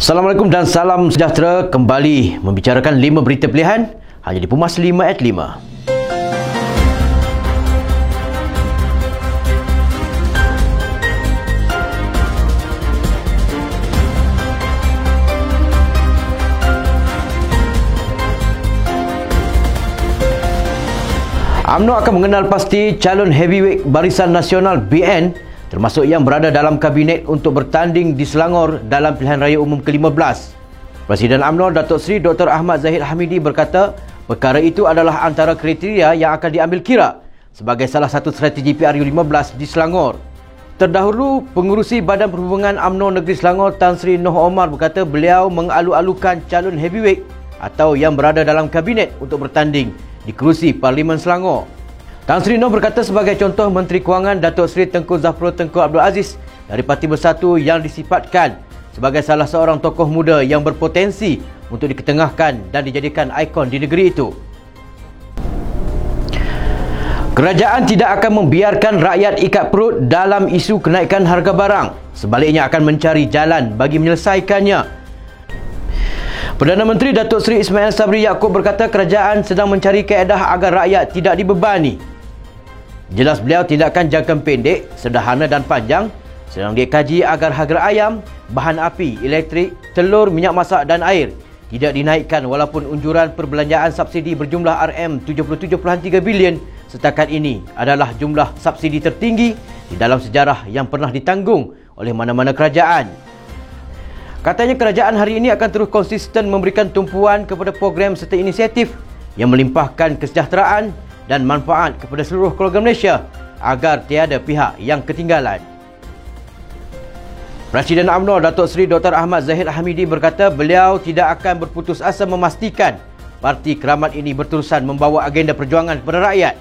Assalamualaikum dan salam sejahtera. Kembali membicarakan 5 berita pilihan. Hanya di Pumas 5 at 5. UMNO akan mengenal pasti calon heavyweight Barisan Nasional BN termasuk yang berada dalam kabinet untuk bertanding di Selangor dalam pilihan raya umum ke-15. Presiden UMNO Datuk Seri Dr. Ahmad Zahid Hamidi berkata perkara itu adalah antara kriteria yang akan diambil kira sebagai salah satu strategi PRU 15 di Selangor. Terdahulu, pengurusi Badan Perhubungan UMNO Negeri Selangor Tan Sri Noh Omar berkata beliau mengalu-alukan calon heavyweight atau yang berada dalam kabinet untuk bertanding di kerusi Parlimen Selangor. Tan Sri Noh berkata sebagai contoh Menteri Kewangan Datuk Seri Tengku Zafrul Tengku Abdul Aziz dari Parti Bersatu yang disifatkan sebagai salah seorang tokoh muda yang berpotensi untuk diketengahkan dan dijadikan ikon di negeri itu. Kerajaan tidak akan membiarkan rakyat ikat perut dalam isu kenaikan harga barang. Sebaliknya akan mencari jalan bagi menyelesaikannya Perdana Menteri Datuk Seri Ismail Sabri Yaakob berkata kerajaan sedang mencari keadaan agar rakyat tidak dibebani. Jelas beliau tindakan jangka pendek, sederhana dan panjang sedang dikaji agar harga ayam, bahan api, elektrik, telur, minyak masak dan air tidak dinaikkan walaupun unjuran perbelanjaan subsidi berjumlah RM77.3 bilion setakat ini adalah jumlah subsidi tertinggi di dalam sejarah yang pernah ditanggung oleh mana-mana kerajaan. Katanya kerajaan hari ini akan terus konsisten memberikan tumpuan kepada program serta inisiatif yang melimpahkan kesejahteraan dan manfaat kepada seluruh keluarga Malaysia agar tiada pihak yang ketinggalan. Presiden UMNO Datuk Seri Dr. Ahmad Zahid Hamidi berkata beliau tidak akan berputus asa memastikan parti keramat ini berterusan membawa agenda perjuangan kepada rakyat.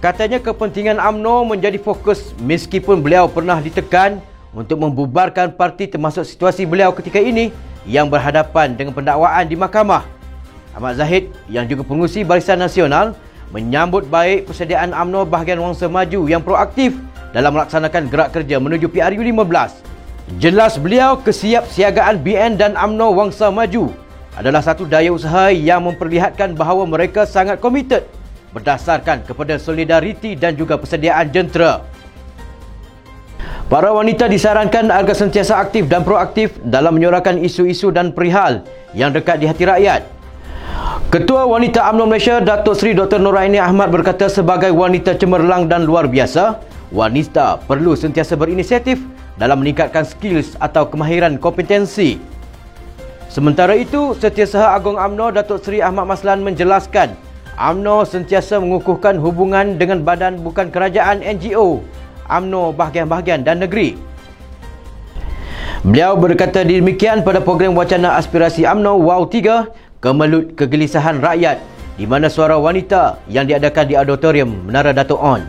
Katanya kepentingan UMNO menjadi fokus meskipun beliau pernah ditekan untuk membubarkan parti termasuk situasi beliau ketika ini yang berhadapan dengan pendakwaan di mahkamah. Ahmad Zahid yang juga pengurusi Barisan Nasional menyambut baik persediaan UMNO bahagian Wangsa Maju yang proaktif dalam melaksanakan gerak kerja menuju PRU 15. Jelas beliau kesiapsiagaan BN dan UMNO Wangsa Maju adalah satu daya usaha yang memperlihatkan bahawa mereka sangat komited berdasarkan kepada solidariti dan juga persediaan jentera. Para wanita disarankan agar sentiasa aktif dan proaktif dalam menyuarakan isu-isu dan perihal yang dekat di hati rakyat. Ketua Wanita UMNO Malaysia Datuk Seri Dr. Noraini Ahmad berkata sebagai wanita cemerlang dan luar biasa, wanita perlu sentiasa berinisiatif dalam meningkatkan skills atau kemahiran kompetensi. Sementara itu, Setiausaha Agong UMNO Datuk Seri Ahmad Maslan menjelaskan UMNO sentiasa mengukuhkan hubungan dengan badan bukan kerajaan NGO UMNO bahagian-bahagian dan negeri. Beliau berkata demikian pada program wacana aspirasi UMNO WOW 3 Kemelut Kegelisahan Rakyat di mana suara wanita yang diadakan di auditorium Menara Dato' On.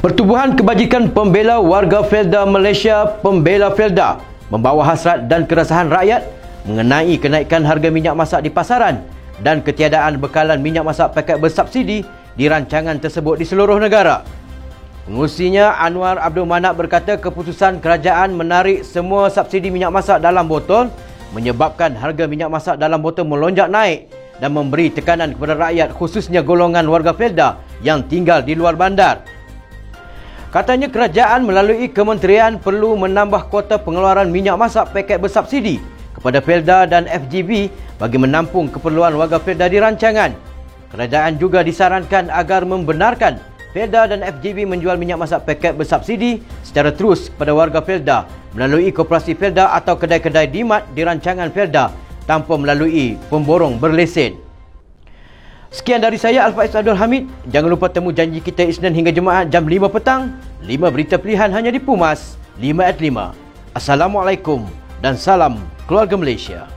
Pertubuhan Kebajikan Pembela Warga Felda Malaysia Pembela Felda membawa hasrat dan keresahan rakyat mengenai kenaikan harga minyak masak di pasaran dan ketiadaan bekalan minyak masak paket bersubsidi di rancangan tersebut di seluruh negara. Pengusinya Anwar Abdul Manak berkata keputusan kerajaan menarik semua subsidi minyak masak dalam botol menyebabkan harga minyak masak dalam botol melonjak naik dan memberi tekanan kepada rakyat khususnya golongan warga Felda yang tinggal di luar bandar. Katanya kerajaan melalui kementerian perlu menambah kuota pengeluaran minyak masak paket bersubsidi kepada Felda dan FGB bagi menampung keperluan warga Felda di rancangan. Kerajaan juga disarankan agar membenarkan Felda dan FGB menjual minyak masak paket bersubsidi secara terus kepada warga Felda melalui koperasi Felda atau kedai-kedai dimat di rancangan Felda tanpa melalui pemborong berlesen. Sekian dari saya Alfaiz Abdul Hamid. Jangan lupa temu janji kita Isnin hingga Jumaat jam 5 petang. 5 berita pilihan hanya di Pumas 5 at 5. Assalamualaikum dan salam keluarga Malaysia.